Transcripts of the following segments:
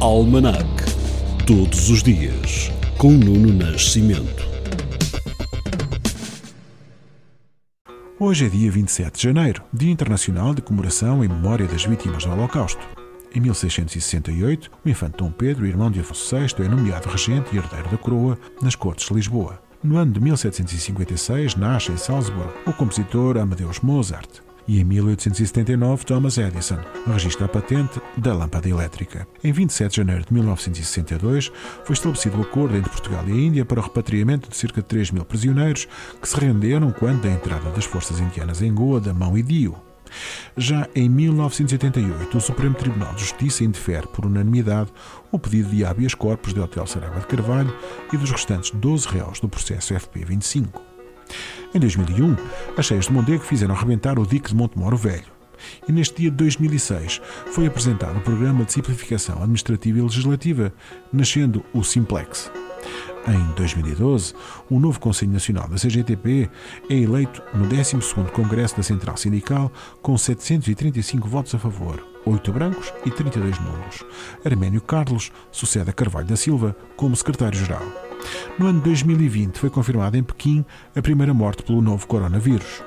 Almanac. Todos os dias, com Nuno Nascimento. Hoje é dia 27 de janeiro, Dia Internacional de Comemoração em Memória das Vítimas do Holocausto. Em 1668, o infante Dom Pedro, irmão de Afonso VI, é nomeado regente e herdeiro da coroa nas Cortes de Lisboa. No ano de 1756, nasce em Salzburgo o compositor Amadeus Mozart e em 1879 Thomas Edison registra a patente da lâmpada elétrica. Em 27 de janeiro de 1962 foi estabelecido o acordo entre Portugal e a Índia para o repatriamento de cerca de 3 mil prisioneiros que se renderam quando da entrada das forças indianas em Goa da mão e Dio. Já em 1988, o Supremo Tribunal de Justiça indefere por unanimidade o pedido de habeas corpus de Hotel Saraiva de Carvalho e dos restantes 12 réus do processo FP25. Em 2001, as cheias de Mondego fizeram arrebentar o dique de Montemoro Velho. E neste dia de 2006 foi apresentado o Programa de Simplificação Administrativa e Legislativa, nascendo o Simplex. Em 2012, o novo Conselho Nacional da CGTP é eleito no 12º Congresso da Central Sindical com 735 votos a favor, 8 brancos e 32 nulos. Arménio Carlos sucede a Carvalho da Silva como secretário-geral. No ano 2020 foi confirmada em Pequim a primeira morte pelo novo coronavírus.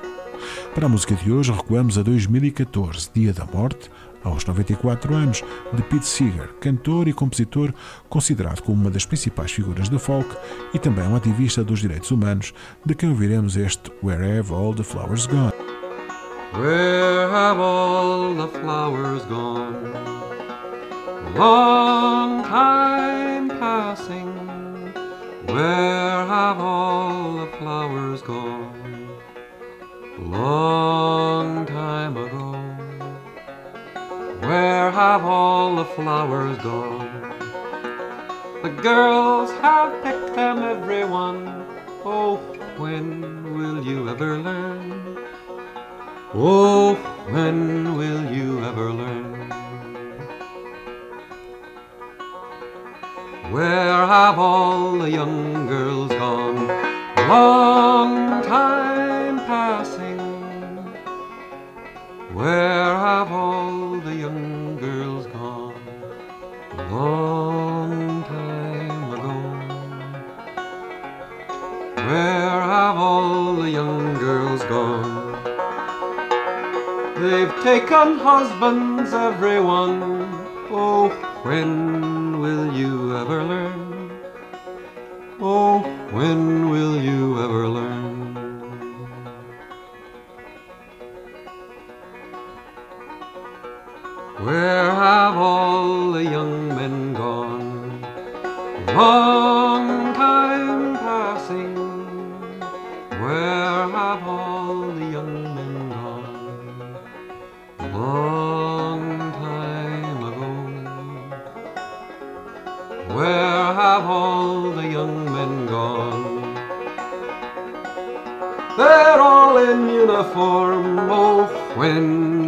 Para a música de hoje, recuamos a 2014, dia da morte, aos 94 anos, de Pete Seeger, cantor e compositor considerado como uma das principais figuras da folk e também um ativista dos direitos humanos, de quem ouviremos este Where Have All the Flowers Gone? Where have all the flowers gone? Long time passing. Where Long time ago. Where have all the flowers gone? The girls have picked them, everyone. Oh, when will you ever learn? Oh, when will you ever learn? Where have all the young girls gone? Long Where have all the young girls gone? A Long time ago. Where have all the young girls gone? They've taken husbands, everyone. Oh, when will you ever learn? Oh, when have all the young men gone? Long time passing. Where have all the young men gone? Long time ago. Where have all the young men gone? They're all in uniform. Oh, when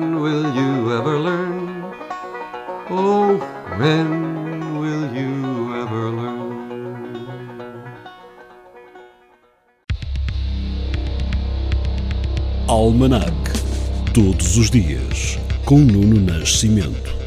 when will you ever learn? Almanac. Todos os dias, com Nuno Nascimento.